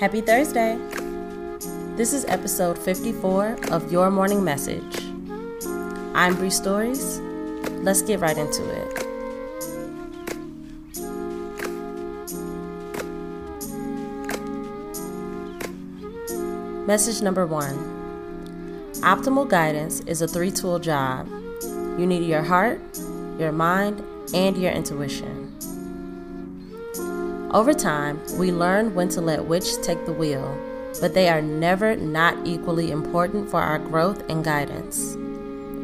Happy Thursday! This is episode 54 of Your Morning Message. I'm Bree Stories. Let's get right into it. Message number one Optimal guidance is a three tool job. You need your heart, your mind, and your intuition. Over time, we learn when to let which take the wheel, but they are never not equally important for our growth and guidance.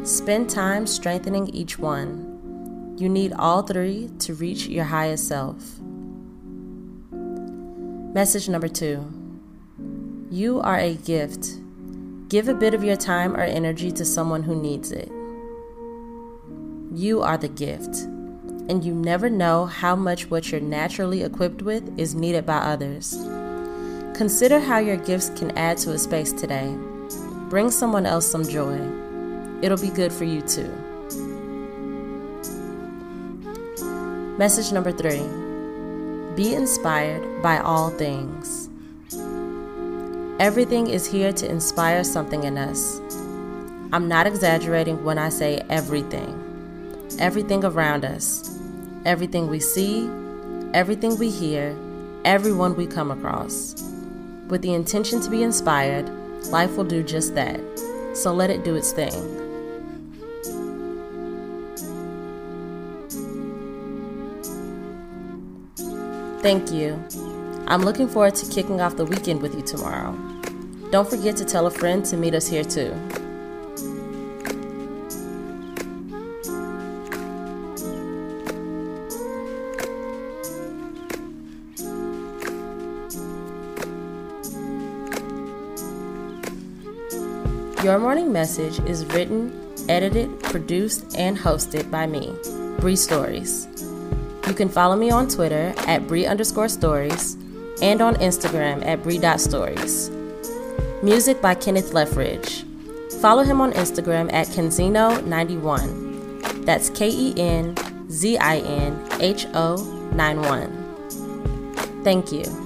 Spend time strengthening each one. You need all three to reach your highest self. Message number two You are a gift. Give a bit of your time or energy to someone who needs it. You are the gift and you never know how much what you're naturally equipped with is needed by others. Consider how your gifts can add to a space today. Bring someone else some joy. It'll be good for you too. Message number three Be inspired by all things. Everything is here to inspire something in us. I'm not exaggerating when I say everything. Everything around us, everything we see, everything we hear, everyone we come across. With the intention to be inspired, life will do just that. So let it do its thing. Thank you. I'm looking forward to kicking off the weekend with you tomorrow. Don't forget to tell a friend to meet us here too. Your Morning Message is written, edited, produced, and hosted by me, Bree Stories. You can follow me on Twitter at Bree underscore stories and on Instagram at Bree.stories. Music by Kenneth Leffridge. Follow him on Instagram at Kenzinho91. That's K E N Z I N H O 91. Thank you.